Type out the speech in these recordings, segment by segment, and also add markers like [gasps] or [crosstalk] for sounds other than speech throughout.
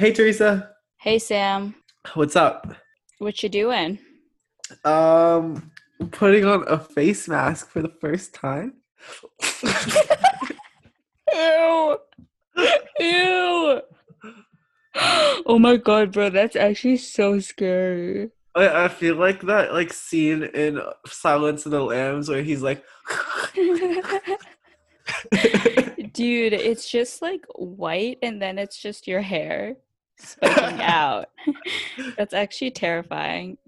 Hey Teresa, Hey Sam, what's up? what you doing? Um, putting on a face mask for the first time. [laughs] Ew. Ew. [gasps] Oh my god, bro, that's actually so scary. I, I feel like that like scene in Silence of the Lambs where he's like, [laughs] [laughs] Dude, it's just like white and then it's just your hair spiking [laughs] out. [laughs] That's actually terrifying.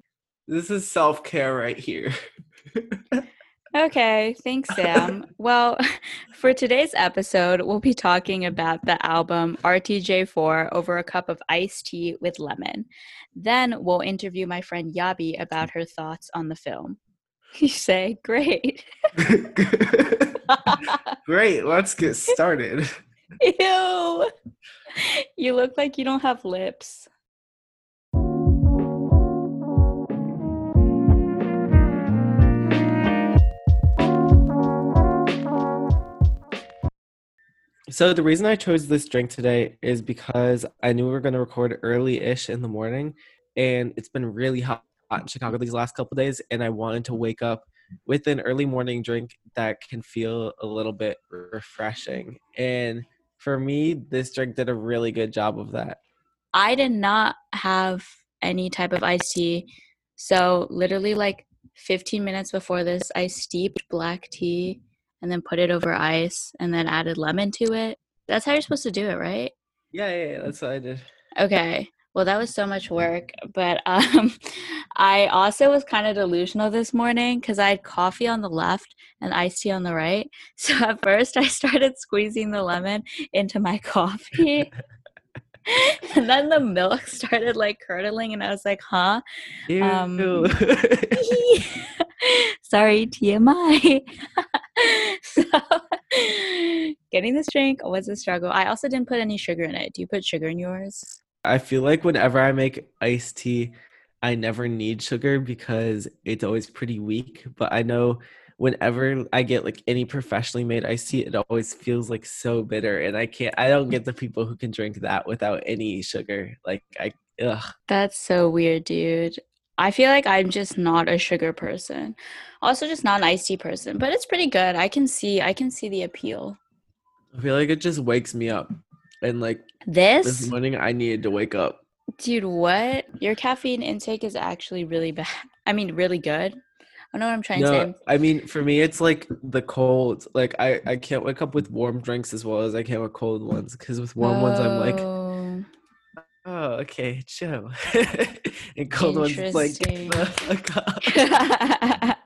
"This is self care right here." [laughs] Okay, thanks, Sam. well, for today's episode, we'll be talking about the album RTJ4 over a cup of iced tea with lemon. Then we'll interview my friend Yabi about her thoughts on the film. You say, great. Great, let's get started. Ew. You look like you don't have lips. So the reason I chose this drink today is because I knew we were going to record early-ish in the morning, and it's been really hot in Chicago these last couple days, and I wanted to wake up with an early morning drink that can feel a little bit refreshing. And for me, this drink did a really good job of that. I did not have any type of iced tea. So, literally, like 15 minutes before this, I steeped black tea and then put it over ice and then added lemon to it. That's how you're supposed to do it, right? Yeah, yeah, yeah that's what I did. Okay. Well, that was so much work, but [laughs] um, I also was kind of delusional this morning because I had coffee on the left and iced tea on the right. [laughs] So at first, I started squeezing the lemon into my [laughs] coffee, and then the milk started like curdling, and I was like, "Huh." Ew. Um, Sorry, TMI. so, getting this drink was a struggle. I also didn't put any sugar in it. Do you put sugar in yours? I feel like whenever I make iced tea, I never need sugar because it's always pretty weak. But I know whenever I get like any professionally made iced tea, it always feels like so bitter, and I can't. I don't get the people who can drink that without any sugar. Like I, ugh. That's so weird, dude. I feel like I'm just not a sugar person. Also just not an iced tea person, but it's pretty good. I can see I can see the appeal. I feel like it just wakes me up, and like this This morning, I needed to wake up. dude, what? Your caffeine intake is actually really bad. [laughs] I mean really good. I don't know what I'm trying to No, say. I mean for me, it's like the cold. Like I, I can't wake up with warm drinks as well as I can with cold ones. Because with warm ones, I'm like, Oh. oh, okay, chill. [laughs] and cold ones, it's like, Interesting. the fuck up.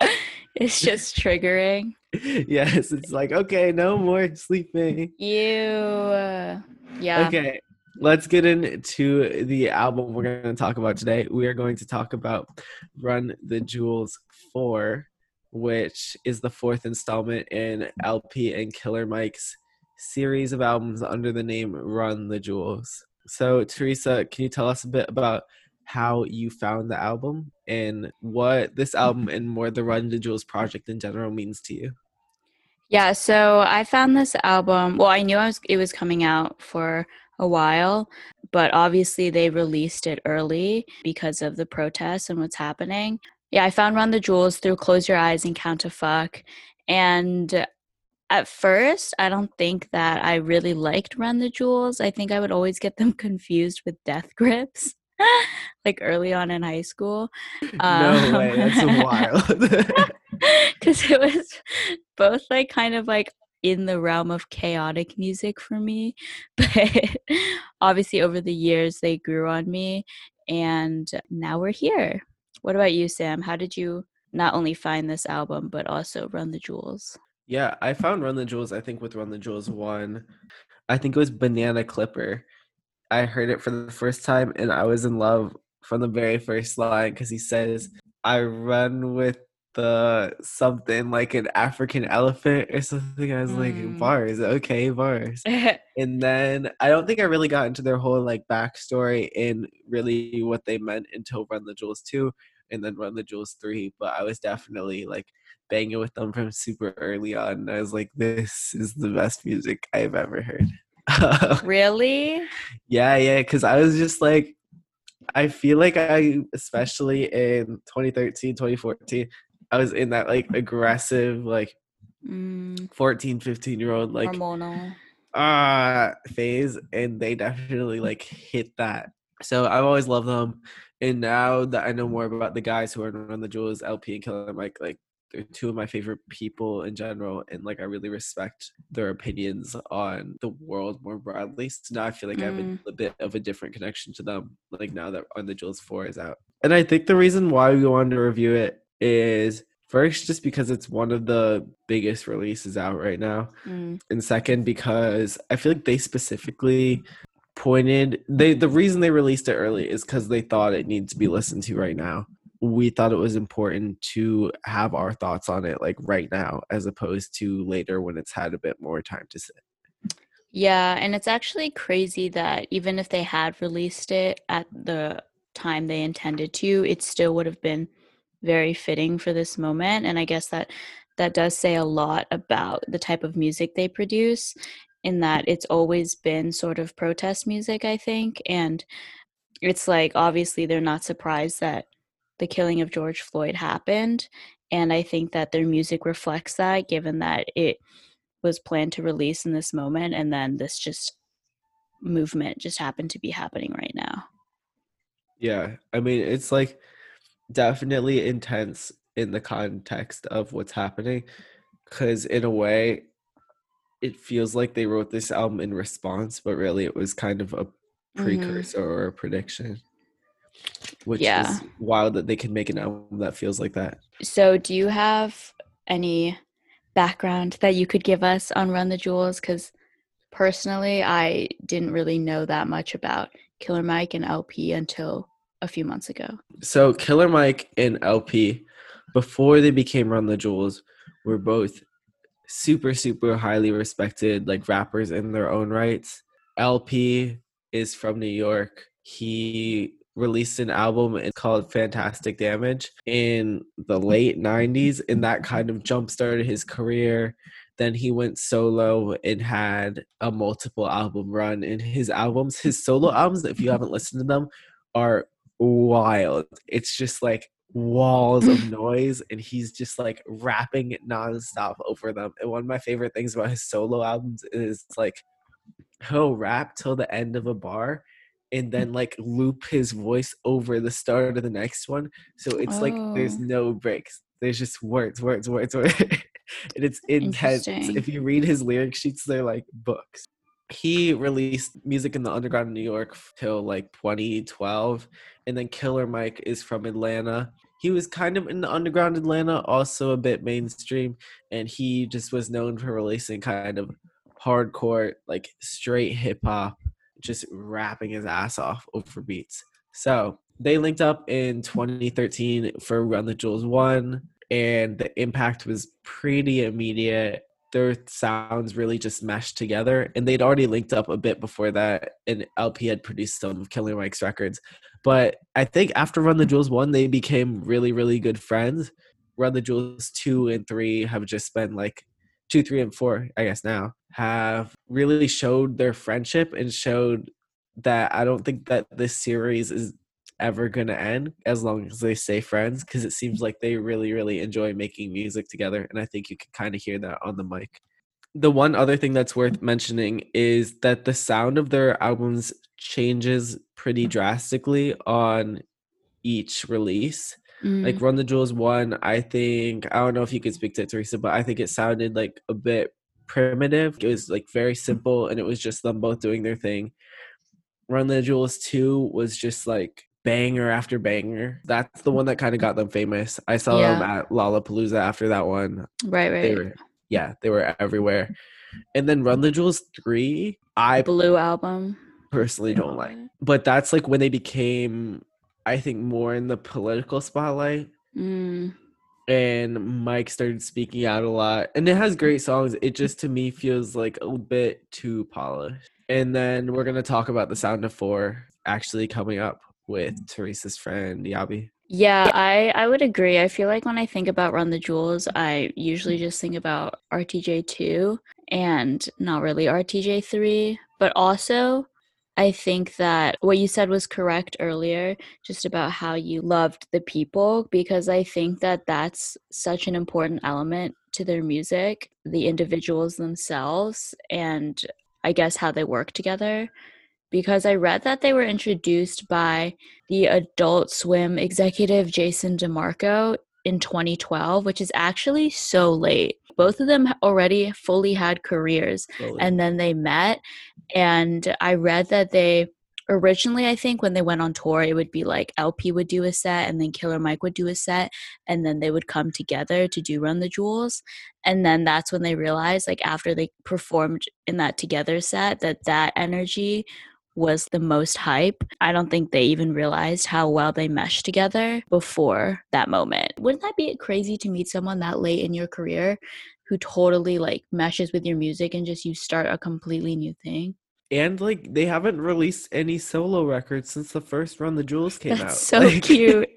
it's just triggering. [laughs] yes, it's like, okay, no more sleeping. You yeah. Okay, let's get into the album we're going to talk about today. We are going to talk about Run the Jewels 4, which is the fourth installment in El-P and Killer Mike's series of albums under the name Run the Jewels. So, Teresa, can you tell us a bit about how you found the album and what this album and more the Run the Jewels project in general means to you? Yeah, so I found this album. Well, I knew I was it was coming out for a while, but obviously they released it early because of the protests and what's happening. Yeah, I found Run the Jewels through Close Your Eyes and Count to Fuck. And at first, I don't think that I really liked Run the Jewels. I think I would always get them [laughs] confused with Death Grips. [laughs] like early on in high school. [laughs] no way, that's Um, wild. [laughs] because it was both like kind of like in the realm of chaotic music for me [laughs] but obviously over the years they grew on me and now we're here what about you sam how did you not only find this album but also run the jewels Yeah, I found Run the Jewels, I think with Run the Jewels 1. I think it was Banana Clipper. I heard it for the first time and I was in love from the very first line because he says, I run with the something like an African elephant or something. I was like, Mm. bars, okay, bars. [laughs] And then I don't think I really got into their whole like backstory and really what they meant until Run the Jewels 2 and then Run the Jewels 3. But I was definitely like banging with them from super early on. And I was like, this is the best music I've ever heard. [laughs] really? yeah, yeah, because I was just like, I feel like I, especially in 2013, 2014, I was in that like aggressive, like Mm, 14, 15 year old, like, hormonal. uh phase and they definitely like hit that so i've always loved them and now that i know more about the guys who are on the jewels El-P and killer mike like they're two of my favorite people in general and like i really respect their opinions on the world more broadly so now i feel like i have a, Mm. a bit of a different connection to them like now that run the jewels 4 is out and i think the reason why we wanted to review it is first just because it's one of the biggest releases out right now Mm, and second because I feel like they specifically pointed they the reason they released it early is because they thought it needs to be listened to right now. We thought it was important to have our thoughts on it like right now as opposed to later when it's had a bit more time to sit. Yeah, and it's actually crazy that even if they had released it at the time they intended to, it still would have been very fitting for this moment. And I guess that that does say a lot about the type of music they produce, in that it's always been sort of protest music, I think. And it's like obviously they're not surprised that the killing of George Floyd happened. And I think that their music reflects that, given that it was planned to release in this moment and then this just movement just happened to be happening right now. Yeah, I mean it's like definitely intense in the context of what's happening cuz in a way it feels like they wrote this album in response but really it was kind of a Mhm. precursor or a prediction which Yeah. is wild that they can make an album that feels like that So, do you have any background that you could give us on Run the Jewels? Because personally, I didn't really know that much about Killer Mike and El-P until a few months ago. so killer mike and El-P before they became run the jewels were both super super highly respected like rappers in their own rights. El-P is from new york. He released an album called fantastic damage in the late 90s and that kind of jump started his career. Then he went solo and had a multiple album run and his albums his solo albums if you haven't listened to them are wild. It's just like walls of [laughs] noise and he's just like rapping nonstop over them and one of my favorite things about his solo albums is like he'll rap till the end of a bar and then like loop his voice over the start of the next one so it's like there's Oh. no breaks. There's just words words words words [laughs] and it's intense. If you read his lyric sheets they're like books he released music in the underground in New York till like 2012 and then Killer Mike is from Atlanta. He was kind of in the underground Atlanta, also a bit mainstream, and he just was known for releasing kind of hardcore, like straight hip hop, just rapping his ass off over beats. So they linked up in 2013 for Run the Jewels 1, and the impact was pretty immediate their sounds really just meshed together and they'd already linked up a bit before that and El-P had produced some of killer mike's records. But i think after run the jewels 1 they became really really good friends. Run the jewels 2 and 3 have just been like 2 3 and 4 i guess now have really showed their friendship and showed that i don't think that this series is ever going to end as long as they stay friends because it seems like they really really enjoy making music together and i think you can kind of hear that on the mic. The one other thing that's worth mentioning is that the sound of their albums changes pretty drastically on each release. Mm, like run the jewels one i think i don't know if you could speak to it teresa but i think it sounded like a bit primitive. It was like very simple and it was just them both doing their thing. Run the jewels 2 was just like banger after banger that's the one that kind of got them famous i saw them at lollapalooza after that one right, they right. were yeah they were everywhere and then run the jewels 3 i Blue album. personally don't like but that's like when they became i think more in the political spotlight Mm, and Mike started speaking out a lot. And it has great songs. It just to me feels like a bit too polished. And then we're gonna talk about the Sound of Four actually coming up with Teresa's friend Yabi. Yeah, I I would agree. I feel like when I think about Run the Jewels, I usually mm. just think about RTJ2 and not really RTJ3. But also, I think that what you said was correct earlier, just about how you loved the people, because I think that that's such an important element to their music, the individuals themselves, and I guess how they work together. Because I read that they were introduced by the Adult Swim executive Jason DeMarco in 2012, which is actually so late. Both of them already fully had careers Slowly. and then they met. And I read that they originally, I think, when they went on tour, it would be like El-P would do a set and then Killer Mike would do a set. And then they would come together to do Run the Jewels. And then that's when they realized, like, after they performed in that together set, that that energy was the most hype. I don't think they even realized how well they meshed together before that moment. Wouldn't that be crazy to meet someone that late in your career who totally like meshes with your music and just you start a completely new thing? And like they haven't released any solo records since the first Run the Jewels came out. That's out. So like, [laughs] cute.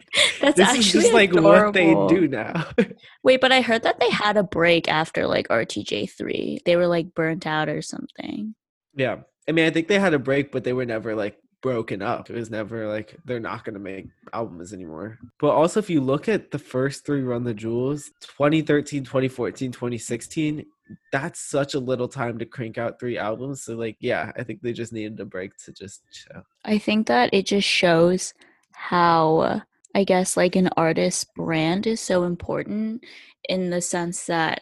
That's this actually is just like adorable. what they do now. [laughs] Wait, but I heard that they had a break after like RTJ three. They were like burnt out or something. Yeah. I mean, I think they had a break, but they were never like broken up. It was never like they're not to make albums anymore. But also, if you look at the first three Run the Jewels 2013, 2014, 2016, that's such a little time to crank out three albums. So, like, yeah, I think they just needed a break to just chill. I think that it just shows how. I guess like an artist's brand is so important in the sense that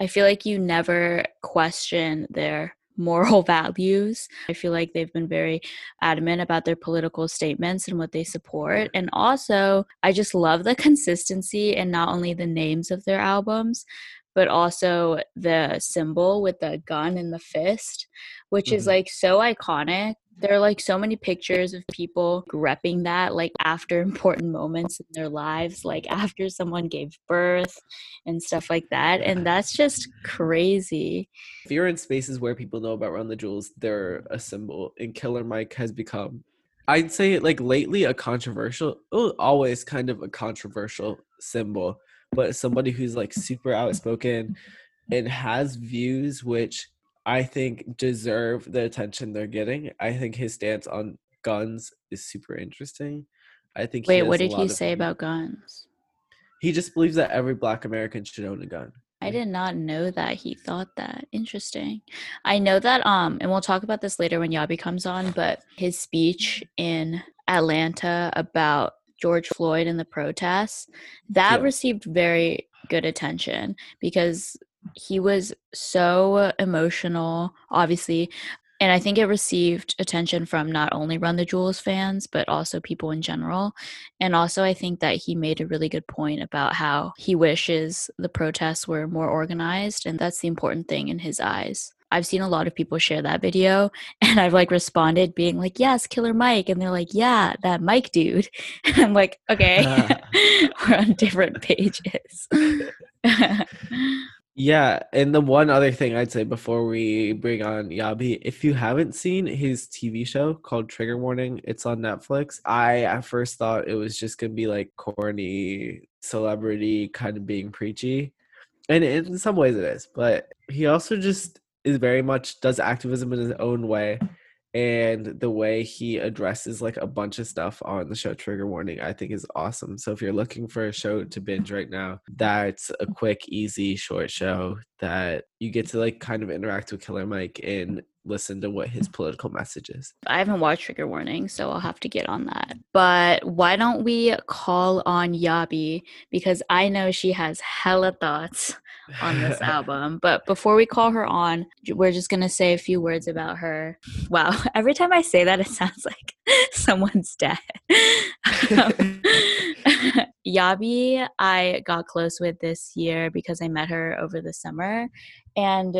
I feel like you never question their moral [laughs] values. I feel like they've been very adamant about their political statements and what they support. And also, I just love the consistency and not only the names of their albums, but also the symbol with the gun and the fist, which mm-hmm. is like so iconic. There are like so many pictures of people repping that like after [laughs] important moments in their lives like after someone gave birth and stuff like that and that's just crazy. If you're in spaces where people know about run the jewels they're a symbol and killer mike has become i'd say like lately a controversial oh, always kind of a controversial symbol but somebody who's like super outspoken and has views which I think deserve the attention they're getting. I think his stance on guns is super interesting. I think. Wait, what did he say about guns? He just believes that every Black American should own a gun. I did not know that he thought that. Interesting. I know that um and we'll talk about this later when Yabi comes on, but his speech in Atlanta about George Floyd and the protests, that yeah. received very good attention because he was so emotional, obviously. And I think it received attention from not only Run the Jewels fans, but also people in general. And also, I think that he made a really good point about how he wishes the protests were more organized. And that's the important thing in his eyes. I've seen a lot of people share that video [laughs] and I've like responded being like, yes, Killer Mike. And they're like, yeah, that Mike dude. And [laughs] I'm like, okay, [laughs] we're on different pages. Yeah, and the one other thing I'd say before we bring on Yabi, if you haven't seen his TV show called Trigger Warning, it's on Netflix. I at first thought it was just gonna be like corny celebrity kind of being preachy. And in some ways it is, but he also just is very much does activism in his own way and the way he addresses like a bunch of stuff on the show trigger warning i think is awesome. So if you're looking for a show to binge right now that's a quick easy short show that you get to like kind of interact with killer mike and listen to what his political message is i haven't watched trigger warning so i'll have to get on that but why don't we call on yabi because i know she has hella thoughts on this [laughs] album. But before we call her on, we're just going to say a few words about her. Wow, [laughs] every time I say that, it sounds [laughs] like someone's dead. um, Yabi, I got close with this year because I met her over the summer. And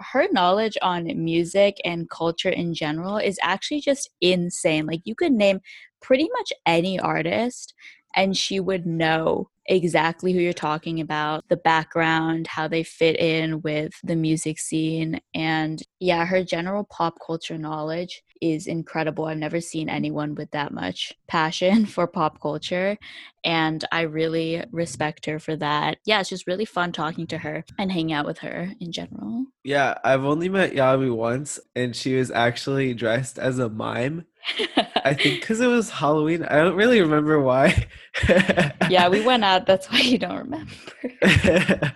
her knowledge on music and culture in general is actually just insane. Like, you could name pretty much any artist and she would know exactly who you're talking about, the background, how they fit in with the music scene. And yeah, her general pop culture knowledge is incredible. I've never seen anyone with that much passion [laughs] for pop culture. And I really respect her for that. Yeah, it's just really fun talking to her and hanging out with her in general. Yeah, I've only met Yabi once, and she was actually dressed as a mime. I think [laughs] because it was Halloween. I don't really remember why. [laughs] yeah, we went out. That's why you don't remember.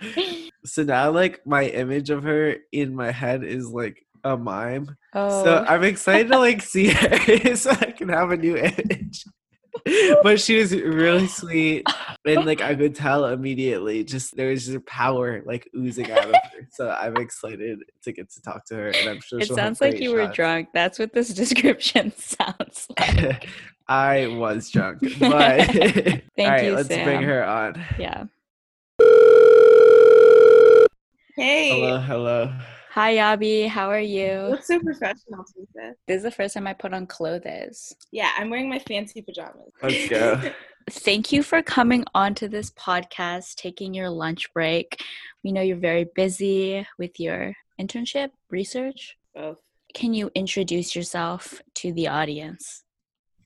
so now, like, my image of her in my head is like a mime. Oh. So I'm excited to like see [laughs] her so I can have a new image. but she was really sweet and like I could tell immediately just there was just power like oozing out of her. So I'm excited to get to talk to her and I'm sure it sounds like you shots. were drunk. That's what this [laughs] description sounds [laughs] like. I was drunk, but Thank all right, you, let's Sam. bring her on. Yeah. Hey, Hello, hello. Hi, Yabi. How are you you? look so professional, Tisa. This is the first time I put on clothes. Yeah, I'm wearing my fancy pajamas. Let's go. [laughs] Thank you for coming onto this podcast, taking your lunch break. We know you're very busy with your internship, research. Both. Can you introduce yourself to the audience?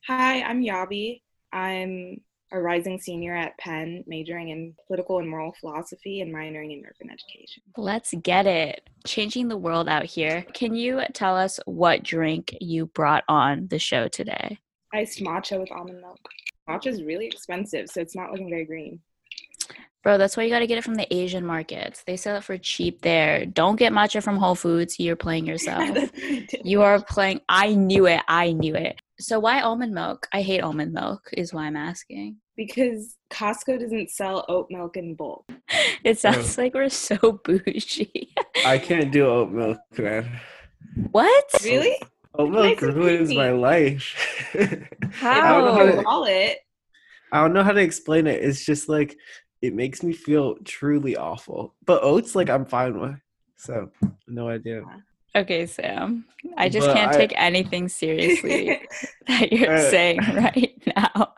Hi, I'm Yabi. I'm a rising senior at Penn, majoring in political and moral philosophy and minoring in urban education. Let's get it. Changing the world out here. Can you tell us what drink you brought on the show today? Iced matcha with almond milk. Matcha is really expensive, so it's not looking very green. Bro, that's why you got to get it from the Asian markets. They sell it for cheap there. Don't get matcha from Whole Foods. You're playing [laughs] yourself. That's what I did. you are playing. I knew it. I knew it. So why almond milk? I hate almond milk, is why I'm asking. because Costco doesn't sell oat milk in bulk. [laughs] It sounds like we're so [laughs] bougie. I can't do oat milk, man. what? Really? Oat milk Nice ruins my life. How? I don't know How? how to- Call it. I don't know how to explain it. It's just like it makes me feel truly awful. But oats, like I'm fine with. So no idea. Okay, Sam. I just But can't I- take anything seriously [laughs] that you're Uh, saying right now.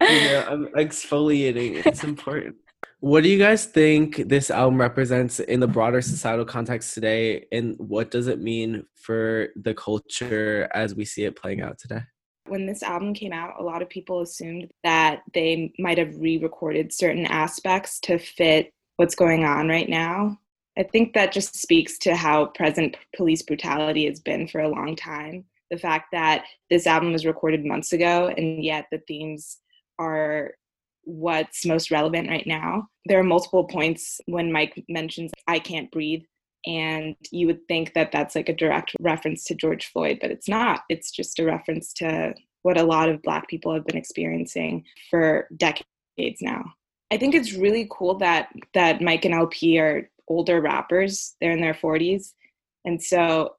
yeah, I'm exfoliating. It's important. What do you guys think this album represents in the broader societal context today, and what does it mean for the culture as we see it playing out today? When this album came out, a lot of people assumed that they might have re recorded certain aspects to fit what's going on right now. I think that just speaks to how present police brutality has been for a long time. The fact that this album was recorded months ago and yet the themes are what's most relevant right now. There are multiple points when Mike mentions, I can't breathe. And you would think that that's like a direct reference to George Floyd, but it's not. It's just a reference to what a lot of Black people have been experiencing for decades now. I think it's really cool that that Mike and El-P are older rappers. They're in their 40s, and so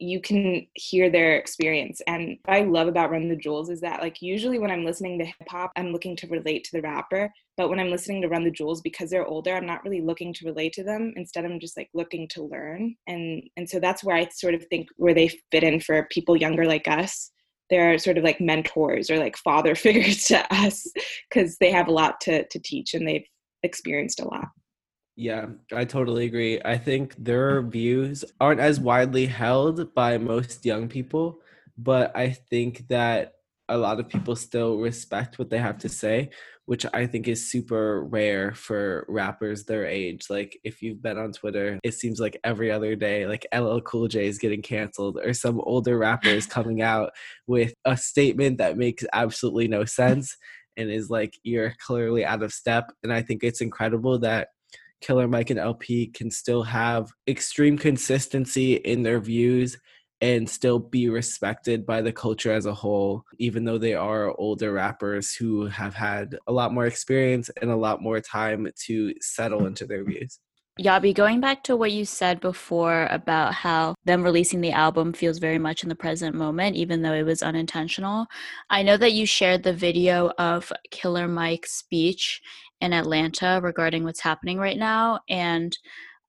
you can hear their experience. And what I love about Run the Jewels is that like usually when I'm listening to hip hop, I'm looking to relate to the rapper. But when I'm listening to Run the Jewels, because they're older, I'm not really looking to relate to them. Instead, I'm just like looking to learn. And and so that's where I sort of think where they fit in for people younger like us. They're sort of like mentors or like father [laughs] figures to us because they have a lot to to teach and they've experienced a lot. Yeah, I totally agree. I think their views aren't as widely held by most young people, but I think that a lot of people still respect what they have to say, which I think is super rare for rappers their age. Like, if you've been on Twitter, it seems like every other day, like LL Cool J is getting canceled, or some older rapper is coming out with a statement that makes absolutely no sense and is like, you're clearly out of step. And I think it's incredible that Killer Mike and El-P can still have extreme consistency in their views and still be respected by the culture as a whole, even though they are older rappers who have had a lot more experience and a lot more time to settle into their views. Yabi, going back to what you said before about how them releasing the album feels very much in the present moment, even though it was unintentional. I know that you shared the video of Killer Mike's speech in Atlanta regarding what's happening right now. And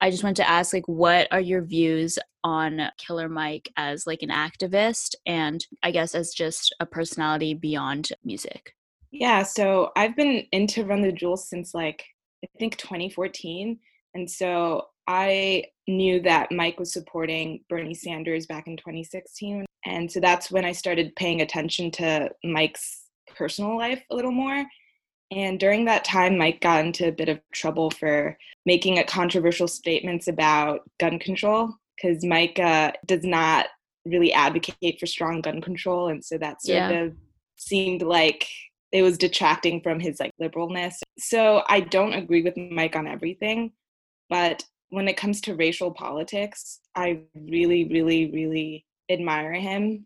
I just wanted to ask, like, what are your views on Killer Mike as like an activist and I guess as just a personality beyond music? Yeah, so I've been into Run the Jewels since like I think 2014. And so I knew that Mike was supporting Bernie Sanders back in 2016. And so that's when I started paying attention to Mike's personal life a little more. And during that time, Mike got into a bit of trouble for making a controversial statements about gun control because Mike uh, does not really advocate for strong gun control, and so that sort yeah. of seemed like it was detracting from his like liberalness. So I don't agree with Mike on everything, but when it comes to racial politics, I really, really, really admire him.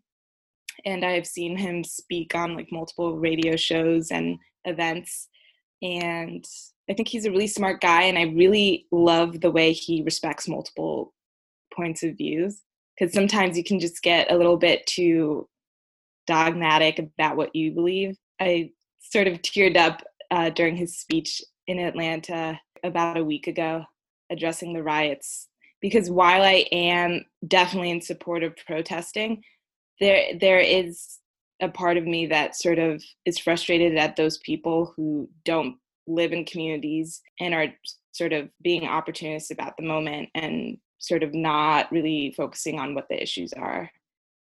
And I've seen him speak on like multiple radio shows and events. And I think he's a really smart guy. And I really love the way he respects multiple points of views. Because sometimes you can just get a little bit too dogmatic about what you believe. I sort of teared up uh, during his speech in Atlanta about a week ago addressing the riots because while I am definitely in support of protesting, there there is a part of me that sort of is frustrated at those people who don't live in communities and are sort of being opportunists about the moment and sort of not really focusing on what the issues are.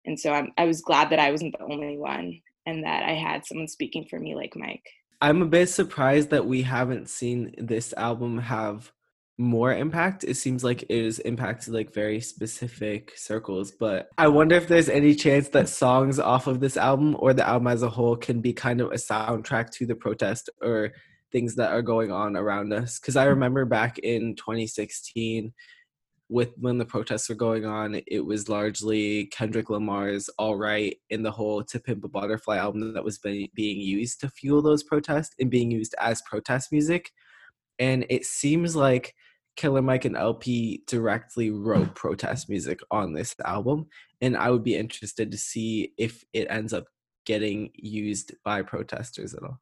And so I'm, I was glad that I wasn't the only one and that I had someone speaking for me like Mike. I'm a bit surprised that we haven't seen this album have more impact. It seems like it is impacted like very specific circles, but I wonder if there's any chance that songs off of this album or the album as a whole can be kind of a soundtrack to the protest or things that are going on around us. Because I remember back in 2016 with when the protests were going on, it was largely Kendrick Lamar's "Alright" in the whole "To Pimp a Butterfly" album that was being used to fuel those protests and being used as protest music. And it seems like Killer Mike and El-P directly wrote protest music on this album, and I would be interested to see if it ends up getting used by protesters at all.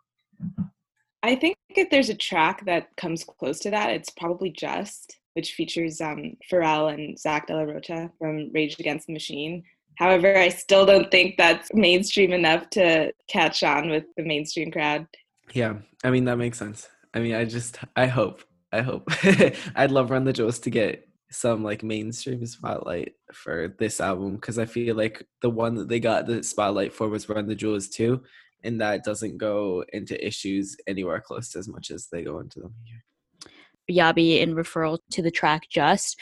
I think if there's a track that comes close to that, it's probably Just, which features um, Pharrell and Zach De La Rocha from Rage Against the Machine. However, I still don't think that's mainstream enough to catch on with the mainstream crowd. Yeah, I mean, that makes sense. I mean, I just, I hope I hope. [laughs] I'd love Run the Jewels to get some like mainstream spotlight for this album because I feel like the one that they got the spotlight for was Run the Jewels 2, and that doesn't go into issues anywhere close to as much as they go into them here. Yabi in referral to the track Just,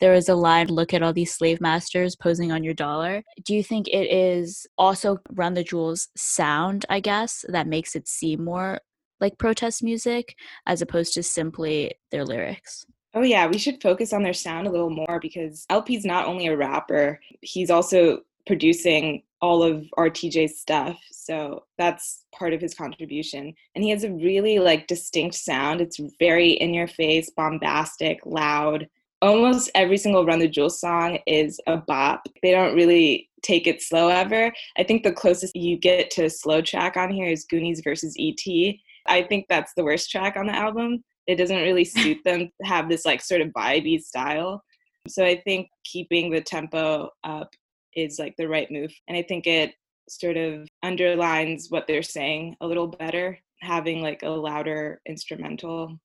there is a line look at all these slave masters posing on your dollar. Do you think it is also Run the Jewels sound, I guess, that makes it seem more like protest music as opposed to simply their lyrics. Oh yeah, we should focus on their sound a little more because El-P's not only a rapper, he's also producing all of RTJ's stuff. So that's part of his contribution. And he has a really like distinct sound. It's very in your face, bombastic, loud. Almost every single Run the Jewels song is a bop. They don't really take it slow ever. I think the closest you get to a slow track on here is Goonies versus ET. I think that's the worst track on the album. It doesn't really [laughs] suit them to have this like sort of vibey style. So I think keeping the tempo up is like the right move. And I think it sort of underlines what they're saying a little better, having like a louder instrumental,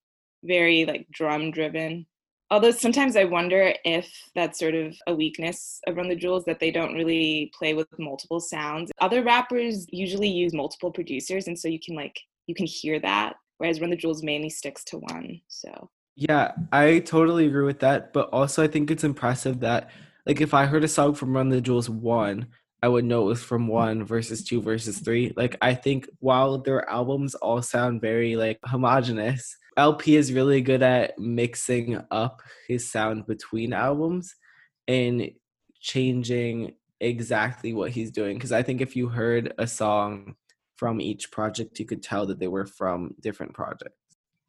very like drum driven. Although sometimes I wonder if that's sort of a weakness of Run the Jewels that they don't really play with multiple sounds. Other rappers usually use multiple producers, and so you can like you can hear that whereas run the jewels mainly sticks to one so. Yeah i totally agree with that but also i think it's impressive that like if i heard a song from run the jewels one i would know it was from one versus two versus three. Like i think while their albums all sound very like homogenous El-P is really good at mixing up his sound between albums and changing exactly what he's doing because i think if you heard a song from each project, you could tell that they were from different projects.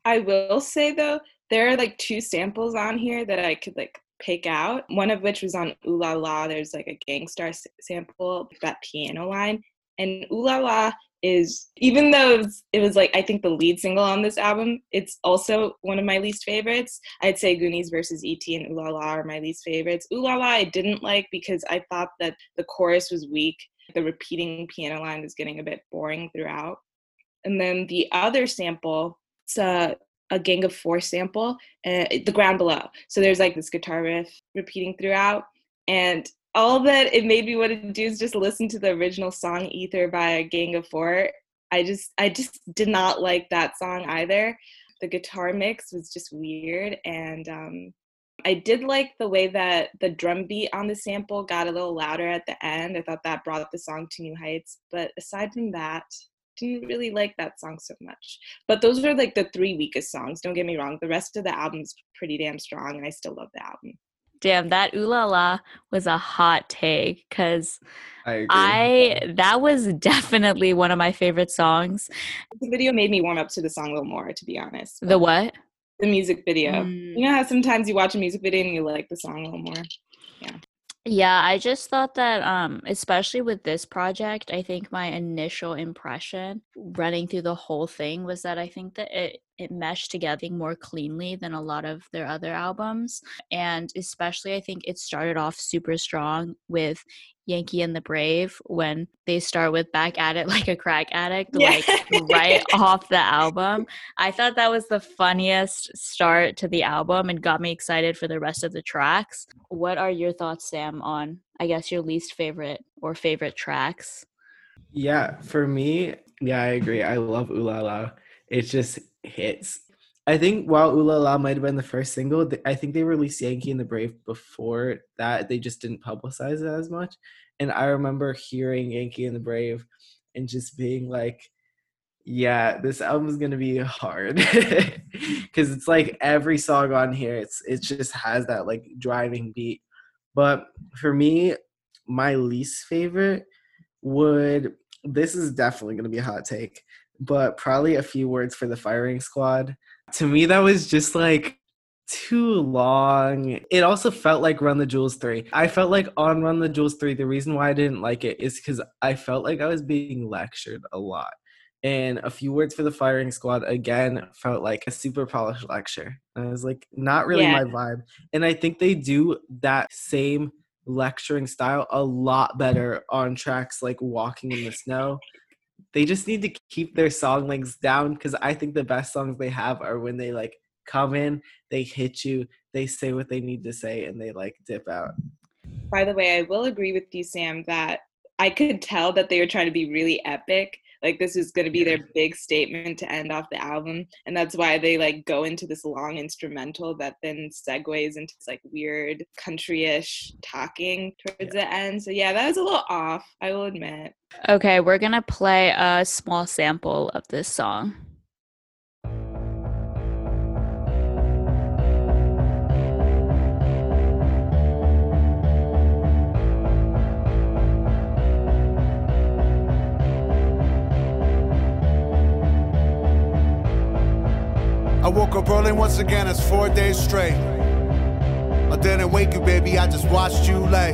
I will say though, there are like two samples on here that I could like pick out. One of which was on Ooh La La. There's like a Gang Starr sample, that piano line. And Ooh La La is, even though it was, it was, like, I think the lead single on this album, it's also one of my least favorites. I'd say Goonies versus E.T. and Ooh La La are my least favorites. Ooh La La I didn't like because I thought that the chorus was weak the repeating piano line was getting a bit boring throughout. And then the other sample, it's a, a Gang of Four sample, uh, the ground below. So there's like this guitar riff repeating throughout. And all that it made me want to do is just listen to the original song Ether by Gang of Four. I just I just did not like that song either. The guitar mix was just weird and um I did like the way that the drum beat on the sample got a little louder at the end. I thought that brought the song to new heights. But aside from that, didn't really like that song so much. But those are like the three weakest songs. Don't get me wrong. The rest of the album's pretty damn strong, and I still love the album. Damn, that ooh la la was a hot take because I, I that was definitely one of my favorite songs. The video made me warm up to the song a little more, to be honest. The what? The music video. Mm. You know how sometimes you watch a music video and you like the song a little more. Yeah, Yeah, I just thought that um especially with this project, I think my initial impression running through the whole thing was that I think that it it meshed together more cleanly than a lot of their other albums. And especially I think it started off super strong with Yankee and the Brave when they start with back at it [laughs] like a crack addict, like [laughs] right off the album. I thought that was the funniest start to the album and got me excited for the rest of the tracks. What are your thoughts, Sam, on I guess your least favorite or favorite tracks? Yeah, for me, yeah, I agree. I love Ooh La La. It's just hits. I think while Ooh La La might have been the first single, I think they released Yankee and the Brave before that. They just didn't publicize it as much. And I remember hearing Yankee and the Brave and just being like, yeah, this album's gonna be hard [laughs] because it's like every song on here, it's it just has that like driving beat. But for me, my least favorite would this is definitely gonna be a hot take, but probably a few words for the firing squad. To me, that was just like too long. It also felt like Run the Jewels 3. I felt like on Run the Jewels 3, the reason why I didn't like it is because I felt like I was being lectured a lot. And a few words for the firing squad again felt like a super polished lecture. And I was like, not really Yeah. my vibe. And I think they do that same lecturing style a lot better on tracks like Walking in the Snow. They just need to keep their song lengths down because I think the best songs they have are when they like come in, they hit you, they say what they need to say, and they like dip out. By the way, I will agree with you, Sam, that I could tell that they were trying to be really epic. Like this is going to be their big statement to end off the album, and that's why they like go into this long instrumental that then segues into this like weird country-ish talking towards the end. So yeah, that was a little off. I will admit. Okay, we're going to play a small sample of this song. I woke up early once again, it's four days straight. I didn't wake you, baby, I just watched you lay.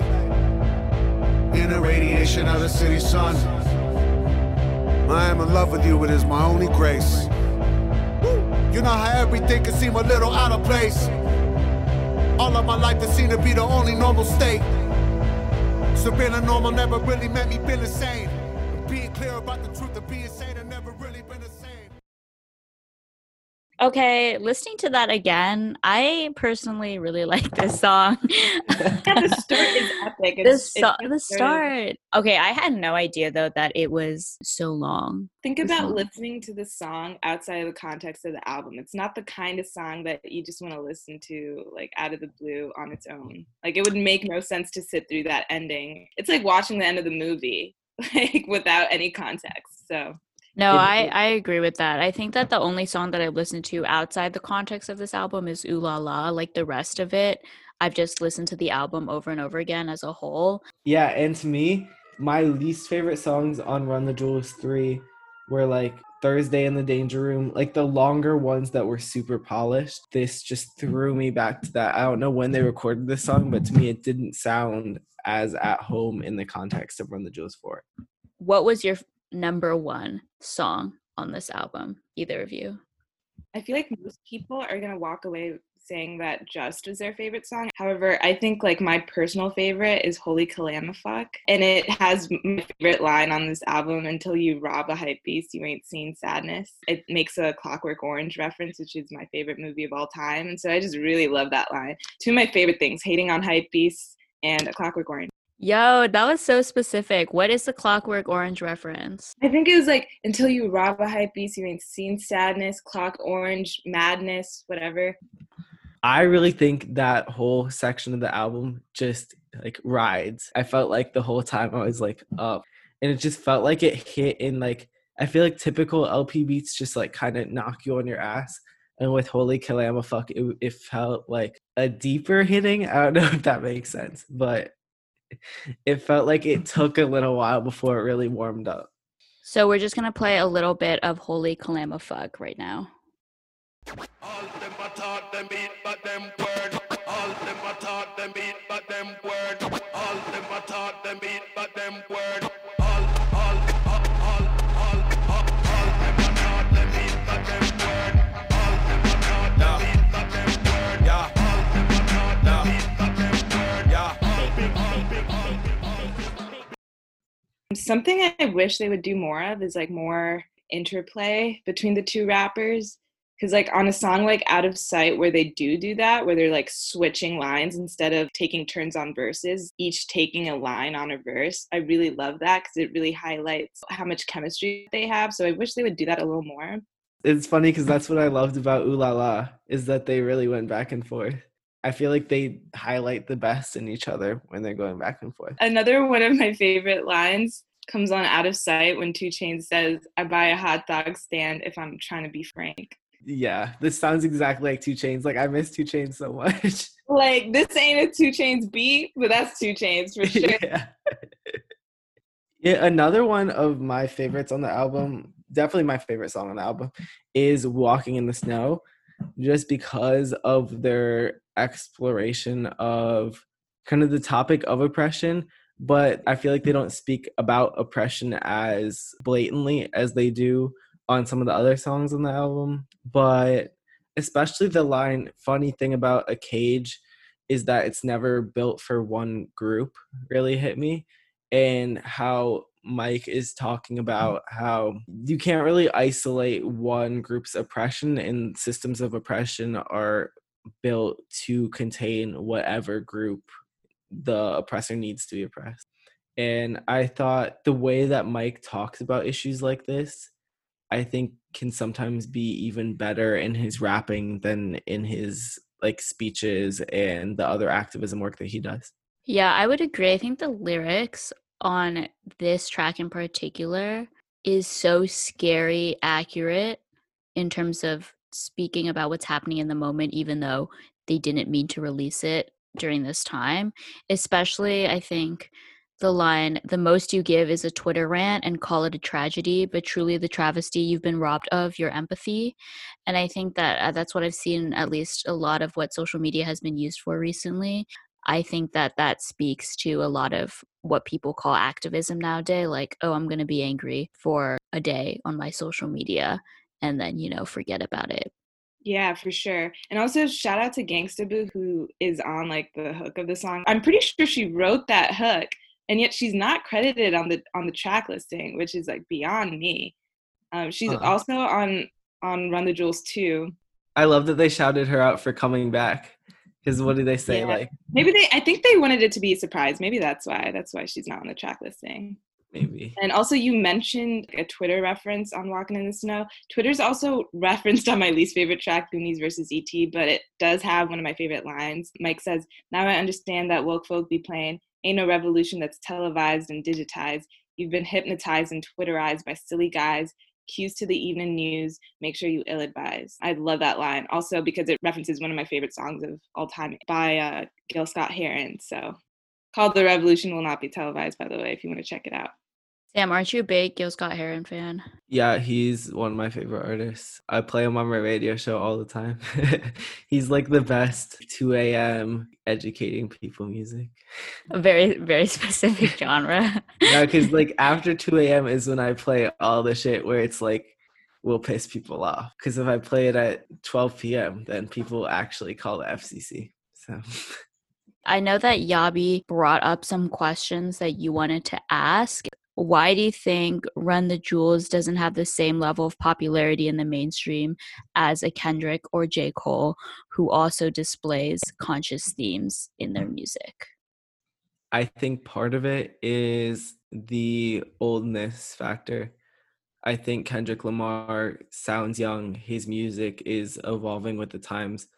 In the radiation of the city sun. I am in love with you, it is my only grace. You know how everything can seem a little out of place. All of my life it seemed to be the only normal state. So being a normal never really meant me being insane. Being clear about the Okay, listening to that again, I personally really [laughs] like this song. [laughs] Yeah, the start is epic. the, it's the start. Okay, I had no idea though that it was so long. Think about song. listening to the song outside of the context of the album. It's not the kind of song that you just want to listen to like out of the blue on its own. Like it would make no sense to sit through that ending. It's like watching the end of the movie [laughs] like without any context. So, No, I, I agree with that. I think that the only song that I've listened to outside the context of this album is Ooh La La. Like the rest of it, I've just listened to the album over and over again as a whole. Yeah, and to me, my least favorite songs on Run the Jewels 3 were like Thursday in the Danger Room, like the longer ones that were super polished. This just threw me back to that. I don't know when they recorded this song, but to me, it didn't sound as at home in the context of Run the Jewels 4. What was your number one song on this album? Either of you? I feel like most people are going to walk away saying that Just is their favorite song. However, I think like my personal favorite is Holy Calamafuck. And it has my favorite line on this album until you rob a hype beast, you ain't seen sadness. It makes a Clockwork Orange reference, which is my favorite movie of all time. And so I just really love that line. Two of my favorite things hating on hype beasts and a Clockwork Orange. Yo, that was so specific. What is the Clockwork Orange reference? I think it was like until you rob a hype beast, you ain't seen sadness, clock orange, madness, whatever. I really think that whole section of the album just like rides. I felt like the whole time I was like up, and it just felt like it hit in like I feel like typical El-P beats just like kind of knock you on your ass. And with Holy Calamafuck, it, it felt like a deeper hitting. I don't [laughs] know if that makes sense, but it felt like it took a little while before it really warmed up. So we're just gonna play a little bit of Holy Calamafuck right now. Something I wish they would do more of is like more interplay between the two rappers. Because like on a song like Out of Sight, where they do do that, where they're like switching lines instead of taking turns on verses, each taking a line on a verse. I really love that because it really highlights how much chemistry they have. So I wish they would do that a little more. It's funny because that's what I loved about Ooh La La is that they really went back and forth. I feel like they highlight the best in each other when they're going back and forth. Another one of my favorite lines comes on Out of Sight when 2 Chainz says, I buy a hot dog stand if I'm trying to be frank. Yeah, this sounds exactly like 2 Chainz. Like I miss 2 Chainz so much. [laughs] Like this ain't a 2 Chainz beat, but that's 2 Chainz for [laughs] sure. yeah. [laughs] yeah, another one of my favorites on the album, definitely my favorite song on the album, is Walking in the Snow, just because of their exploration of kind of the topic of oppression. But I feel like they don't speak about oppression as blatantly as they do on some of the other songs on the album. But especially the line, funny thing about a cage is that it's never built for one group, really hit me. And how Mike is talking mm-hmm. about how you can't really isolate one group's oppression, and systems of oppression are built to contain whatever group the oppressor needs to be oppressed. And I thought the way that Mike talks about issues like this, I think can sometimes be even better in his rapping than in his like speeches and the other activism work that he does. Yeah, I would agree. I think the lyrics on this track in particular is so scary accurate in terms of speaking about what's happening in the moment, even though they didn't mean to release it during this time. Especially, I think the line, the most you give is a Twitter rant and call it a tragedy, but truly the travesty you've been robbed of your empathy. And I think that uh, that's what I've seen, at least a lot of what social media has been used for recently. I think that that speaks to a lot of what people call activism nowadays. Like, oh, I'm going to be angry for a day on my social media and then, you know, forget about it. Yeah, for sure. And also shout out to Gangsta Boo who is on like the hook of the song. I'm pretty sure she wrote that hook and yet she's not credited on the on the track listing, which is like beyond me. Um, she's Uh-huh. also on on Run the Jewels 2. I love that they shouted her out for coming back. Because what do they say? Yeah. Like, Maybe they I think they wanted it to be a surprise. Maybe that's why. That's why she's not on the track listing. maybe. And also you mentioned a Twitter reference on Walking in the Snow. Twitter's also [laughs] referenced on my least favorite track, Goonies versus ET, but it does have one of my favorite lines. Mike says, Now I understand that woke folk be playing. Ain't no revolution that's televised and digitized. You've been hypnotized and Twitterized by silly guys. Cues to the evening news. Make sure you ill advise. I love that line. Also because it references one of my favorite songs of all time by uh, Gil Scott Heron. So called The Revolution will not be televised, by the way, if you want to check it out. Sam, aren't you a big Gil Scott Heron fan? Yeah, he's one of my favorite artists. I play him on my radio show all the time. [laughs] he's like the best 2 a.m. educating people music. A very, very [laughs] specific genre. Yeah, because [laughs] like after 2 a.m. is when I play all the shit where it's like will piss people off. Because if I play it at 12 p.m., then people actually call the FCC. So I know that Yabi brought up some questions that you wanted to ask. Why do you think Run the Jewels doesn't have the same level of popularity in the mainstream as a Kendrick or J. Cole, who also displays conscious themes in their music? I think part of it is the oldness factor. I think Kendrick Lamar sounds young. His music is evolving with the times.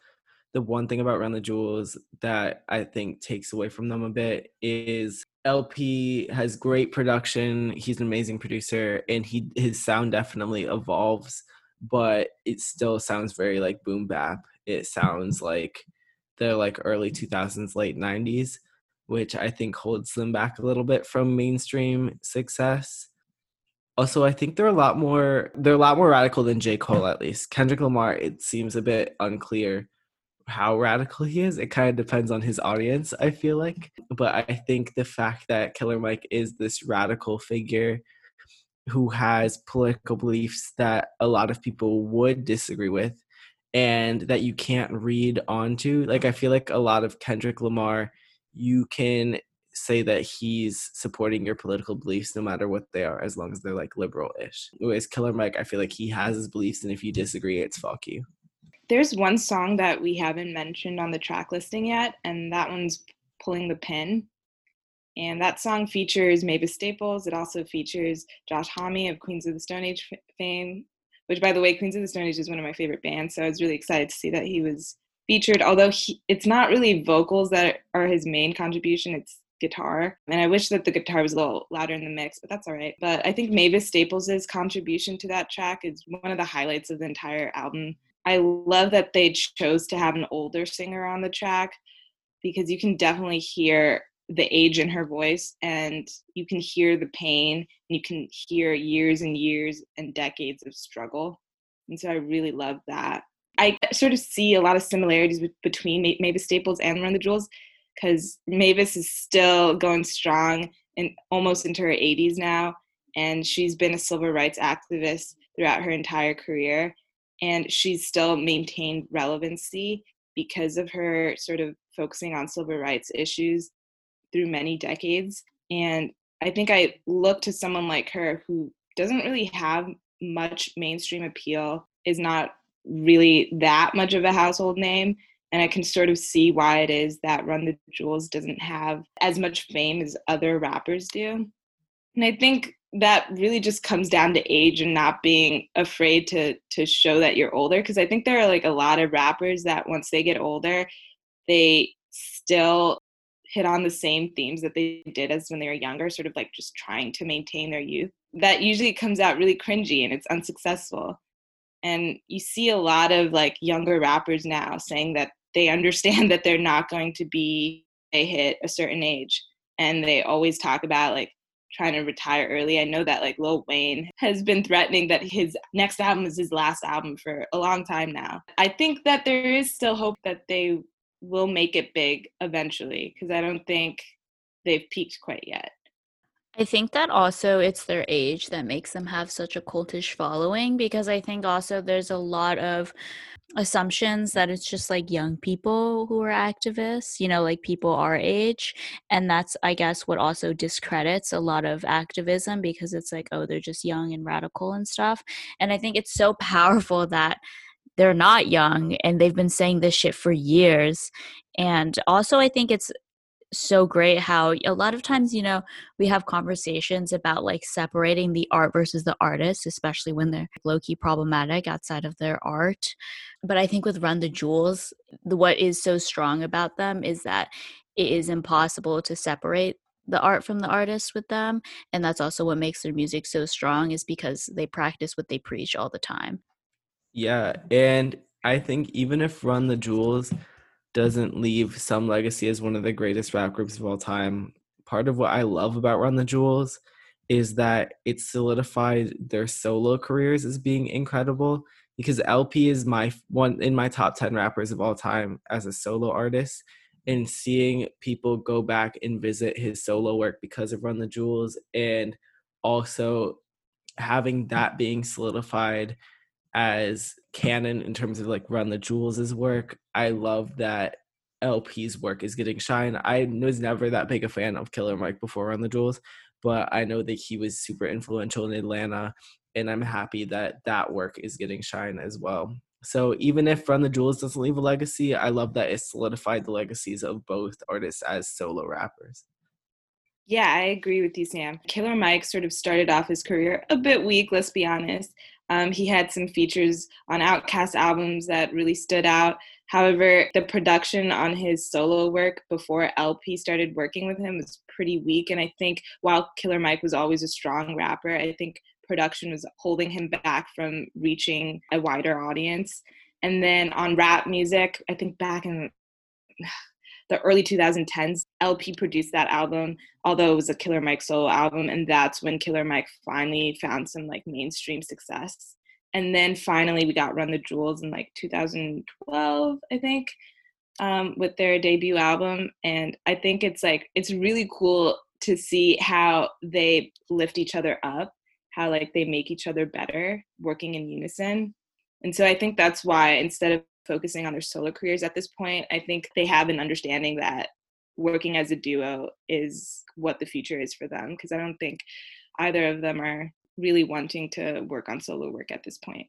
The one thing about Run the Jewels that I think takes away from them a bit is El-P has great production. He's an amazing producer, and he his sound definitely evolves, but it still sounds very like boom bap. It sounds like the like early 2000s, late 90s, which I think holds them back a little bit from mainstream success. Also, I think they're a lot more they're a lot more radical than J. Cole at least. Kendrick Lamar, it seems a bit unclear how radical he is. It kind of depends on his audience, I feel like. But I think the fact that Killer Mike is this radical figure who has political beliefs that a lot of people would disagree with and that you can't read onto. Like I feel like a lot of Kendrick Lamar, you can say that he's supporting your political beliefs no matter what they are, as long as they're like liberal-ish. Whereas Killer Mike, I feel like he has his beliefs, and if you disagree, it's fuck you. There's one song that we haven't mentioned on the track listing yet, and that one's Pulling the Pin. And that song features Mavis Staples. It also features Josh Homme of Queens of the Stone Age fame, which, by the way, Queens of the Stone Age is one of my favorite bands. So I was really excited to see that he was featured. Although he, it's not really vocals that are his main contribution, it's guitar. And I wish that the guitar was a little louder in the mix, but that's all right. But I think Mavis Staples' contribution to that track is one of the highlights of the entire album. I love that they chose to have an older singer on the track because you can definitely hear the age in her voice and you can hear the pain and you can hear years and years and decades of struggle. And so I really love that. I sort of see a lot of similarities between Mavis Staples and Run the Jewels because Mavis is still going strong and almost into her 80s now. And she's been a civil rights activist throughout her entire career and she's still maintained relevancy because of her sort of focusing on civil rights issues through many decades and i think i look to someone like her who doesn't really have much mainstream appeal is not really that much of a household name and i can sort of see why it is that run the jewels doesn't have as much fame as other rappers do and i think that really just comes down to age and not being afraid to to show that you're older because i think there are like a lot of rappers that once they get older they still hit on the same themes that they did as when they were younger sort of like just trying to maintain their youth. That usually comes out really cringy and it's unsuccessful. And you see a lot of like younger rappers now saying that they understand [laughs] that they're not going to be they hit a certain age and they always talk about like trying to retire early. I know that like Lil Wayne has been threatening that his next album is his last album for a long time now. I think that there is still hope that they will make it big eventually because I don't think they've peaked quite yet. I think that also it's their age that makes them have such a cultish following because I think also there's a lot of assumptions that it's just like young people who are activists, you know, like people our age. And that's, I guess, what also discredits a lot of activism because it's like, oh, they're just young and radical and stuff. And I think it's so powerful that they're not young and they've been saying this shit for years. And also, I think it's so great how a lot of times you know we have conversations about like separating the art versus the artist especially when they're low-key problematic outside of their art. But i think with run the jewels what is so strong about them is that it is impossible to separate the art from the artist with them and that's also what makes their music so strong is because they practice what they preach all the time. Yeah and i think even if run the jewels doesn't leave some legacy as one of the greatest rap groups of all time. Part of what I love about Run the Jewels is that it solidified their solo careers as being incredible because El-P is my one in my top 10 rappers of all time as a solo artist and seeing people go back and visit his solo work because of Run the Jewels and also having that being solidified as canon in terms of like Run the Jewels' work. I love that El-P's work is getting shine. I was never that big a fan of Killer Mike before Run the Jewels, but I know that he was super influential in Atlanta, and I'm happy that that work is getting shine as well. So even if Run the Jewels doesn't leave a legacy, I love that it solidified the legacies of both artists as solo rappers. Yeah, I agree with you, Sam. Killer Mike sort of started off his career a bit weak, let's be honest. Um, he had some features on OutKast albums that really stood out. However, the production on his solo work before El-P started working with him was pretty weak. And I think while Killer Mike was always a strong rapper, I think production was holding him back from reaching a wider audience. And then on R.A.P. Music, I think back in the early 2010s, El-P produced that album, although it was a Killer Mike solo album, and that's when Killer Mike finally found some like mainstream success. And then finally, we got Run the Jewels in like 2012, I think, um, with their debut album. And I think it's like it's really cool to see how they lift each other up, how like they make each other better, working in unison. And so I think that's why instead of focusing on their solo careers at this point. I think they have an understanding that working as a duo is what the future is for them because I don't think either of them are really wanting to work on solo work at this point.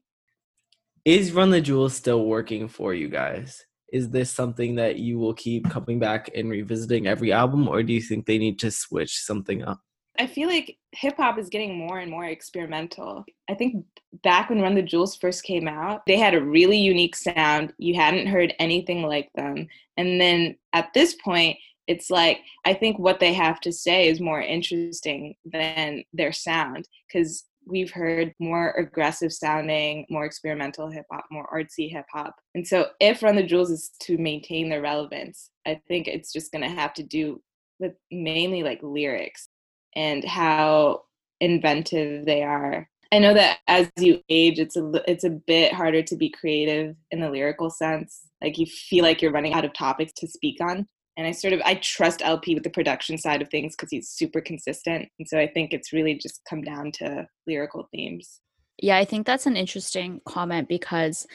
Is Run the Jewels still working for you guys? Is this something that you will keep coming back and revisiting every album, or do you think they need to switch something up? I feel like hip hop is getting more and more experimental. I think back when Run the Jewels first came out, they had a really unique sound. You hadn't heard anything like them. And then at this point, it's like I think what they have to say is more interesting than their sound because we've heard more aggressive sounding, more experimental hip hop, more artsy hip hop. And so if Run the Jewels is to maintain their relevance, I think it's just going to have to do with mainly like lyrics and how inventive they are. I know that as you age, it's a it's a bit harder to be creative in the lyrical sense. Like you feel like you're running out of topics to speak on. And I sort of I trust El-P with the production side of things because he's super consistent. And so I think it's really just come down to lyrical themes. Yeah, I think that's an interesting comment because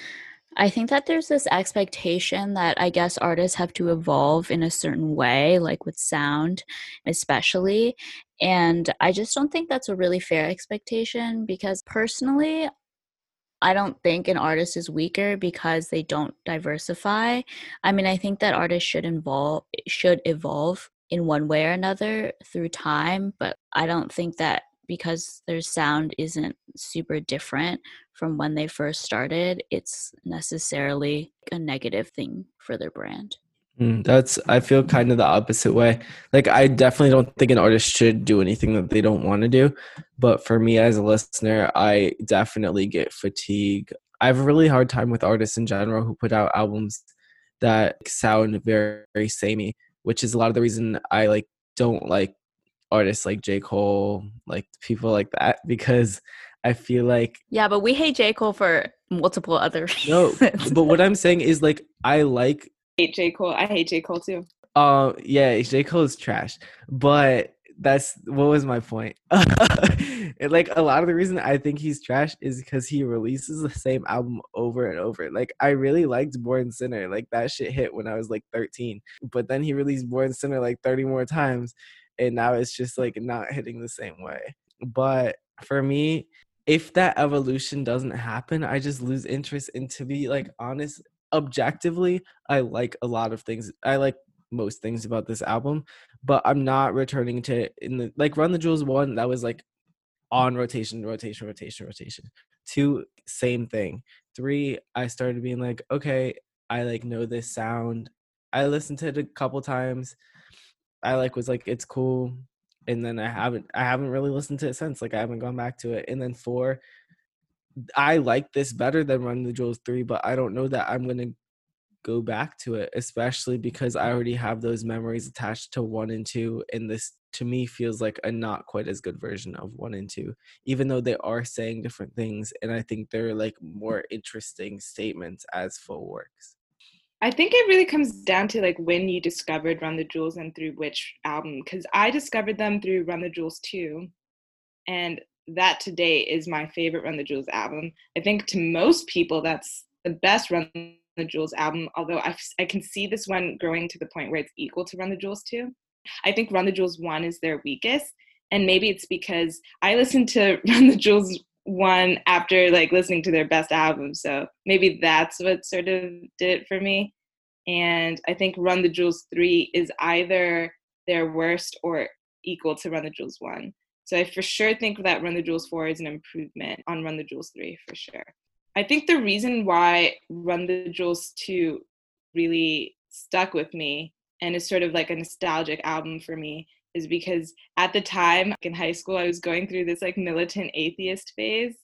I think that there's this expectation that I guess artists have to evolve in a certain way, like with sound, especially. And I just don't think that's a really fair expectation because personally, I don't think an artist is weaker because they don't diversify. I mean, I think that artists should involve should evolve in one way or another through time, but I don't think that because their sound isn't super different from when they first started, it's necessarily a negative thing for their brand. Mm, that's I feel kind of the opposite way. Like I definitely don't think an artist should do anything that they don't want to do, but for me as a listener, I definitely get fatigue. I have a really hard time with artists in general who put out albums that sound very, very samey, which is a lot of the reason I like don't like artists like J. Cole, like people like that, [laughs] because I feel like Yeah, but we hate J. Cole for multiple other [laughs] reasons. No, but what I'm saying is like I like hate J. Cole. I hate J. Cole too. Uh yeah, J. Cole is trash. But that's what was my point. [laughs] like a lot of the reason I think he's trash is because he releases the same album over and over. Like I really liked Born Sinner. Like that shit hit when I was like 13. But then he released Born Sinner like 30 more times and now it's just like not hitting the same way. But for me, if that evolution doesn't happen, I just lose interest. And to be like honest, objectively, I like a lot of things. I like most things about this album, but I'm not returning to in the like Run the Jewels one that was like on rotation, rotation, rotation, rotation. Two, same thing. Three, I started being like, okay, I like know this sound. I listened to it a couple times. I like was like it's cool, and then I haven't I haven't really listened to it since. Like I haven't gone back to it. And then four, I like this better than Run the Jewels three, but I don't know that I'm gonna go back to it, especially because I already have those memories attached to one and two, and this to me feels like a not quite as good version of one and two, even though they are saying different things, and I think they're like more interesting statements as full works. I think it really comes down to like when you discovered Run the Jewels and through which album. Because I discovered them through Run the Jewels 2. And that today is my favorite Run the Jewels album. I think to most people, that's the best Run the Jewels album, although I, I can see this one growing to the point where it's equal to Run the Jewels 2. I think Run the Jewels 1 is their weakest. And maybe it's because I listened to [laughs] Run the Jewels one after like listening to their best album. So maybe that's what sort of did it for me. And I think Run the Jewels 3 is either their worst or equal to Run the Jewels 1. So I for sure think that Run the Jewels 4 is an improvement on Run the Jewels 3 for sure. I think the reason why Run the Jewels 2 really stuck with me and is sort of like a nostalgic album for me is because at the time in high school I was going through this like militant atheist phase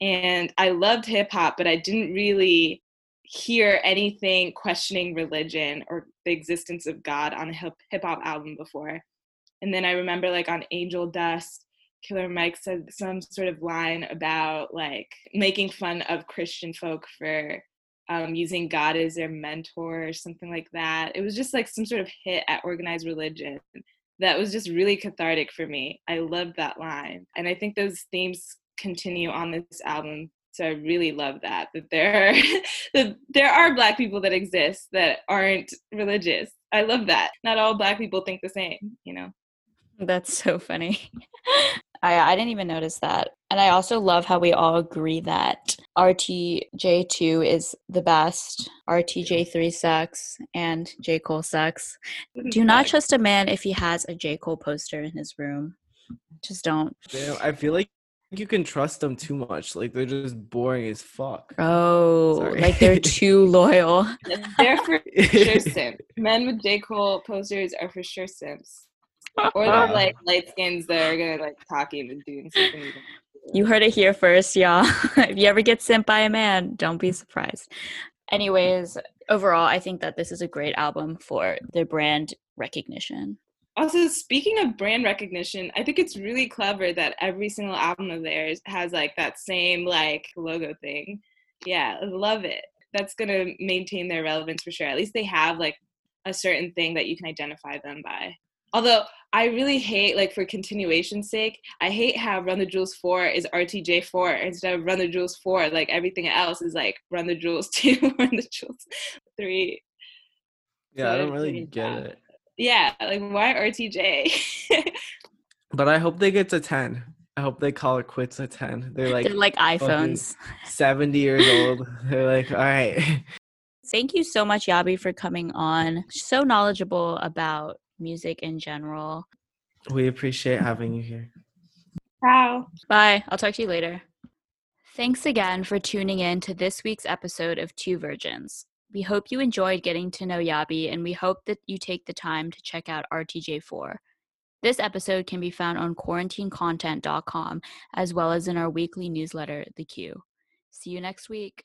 and I loved hip hop but I didn't really hear anything questioning religion or the existence of God on a hip hop album before. And then I remember like on Angel Dust Killer Mike said some sort of line about like making fun of Christian folk for um, using God as their mentor or something like that. It was just like some sort of hit at organized religion that was just really cathartic for me. I loved that line. And I think those themes continue on this album. So I really love that that there are [laughs] that there are black people that exist that aren't religious. I love that. Not all black people think the same, you know. That's so funny. [laughs] I, I didn't even notice that. And I also love how we all agree that RTJ2 is the best, RTJ3 sucks, and J. Cole sucks. Do not trust a man if he has a J. Cole poster in his room. Just don't. Damn, I feel like you can trust them too much. Like they're just boring as fuck. Oh, Sorry. like they're [laughs] too loyal. They're for sure [laughs] simps. Men with J. Cole posters are for sure simps. Or they're [laughs] like light skins that are gonna like talk even doing something. You heard it here first, y'all. [laughs] if you ever get sent by a man, don't be surprised. Anyways, overall, I think that this is a great album for their brand recognition. Also, speaking of brand recognition, I think it's really clever that every single album of theirs has like that same like logo thing. Yeah, I love it. That's gonna maintain their relevance for sure. At least they have like a certain thing that you can identify them by. Although I really hate, like for continuation's sake, I hate how Run the Jewels 4 is RTJ 4 instead of Run the Jewels 4. Like everything else is like Run the Jewels [laughs] 2, Run the Jewels 3. Yeah, I don't really really get bad. it. Yeah, like why RTJ? [laughs] But I hope they get to 10. I hope they call it quits at 10. They're like They're like iPhones. 70 years old. [laughs] They're like, all right. Thank you so much, Yabi, for coming on. So knowledgeable about music in general. We appreciate having you here. Wow. Bye. I'll talk to you later. Thanks again for tuning in to this week's episode of Two Virgins. We hope you enjoyed getting to know Yabi, and we hope that you take the time to check out RTJ4. This episode can be found on quarantinecontent.com as well as in our weekly newsletter, The Q. See you next week.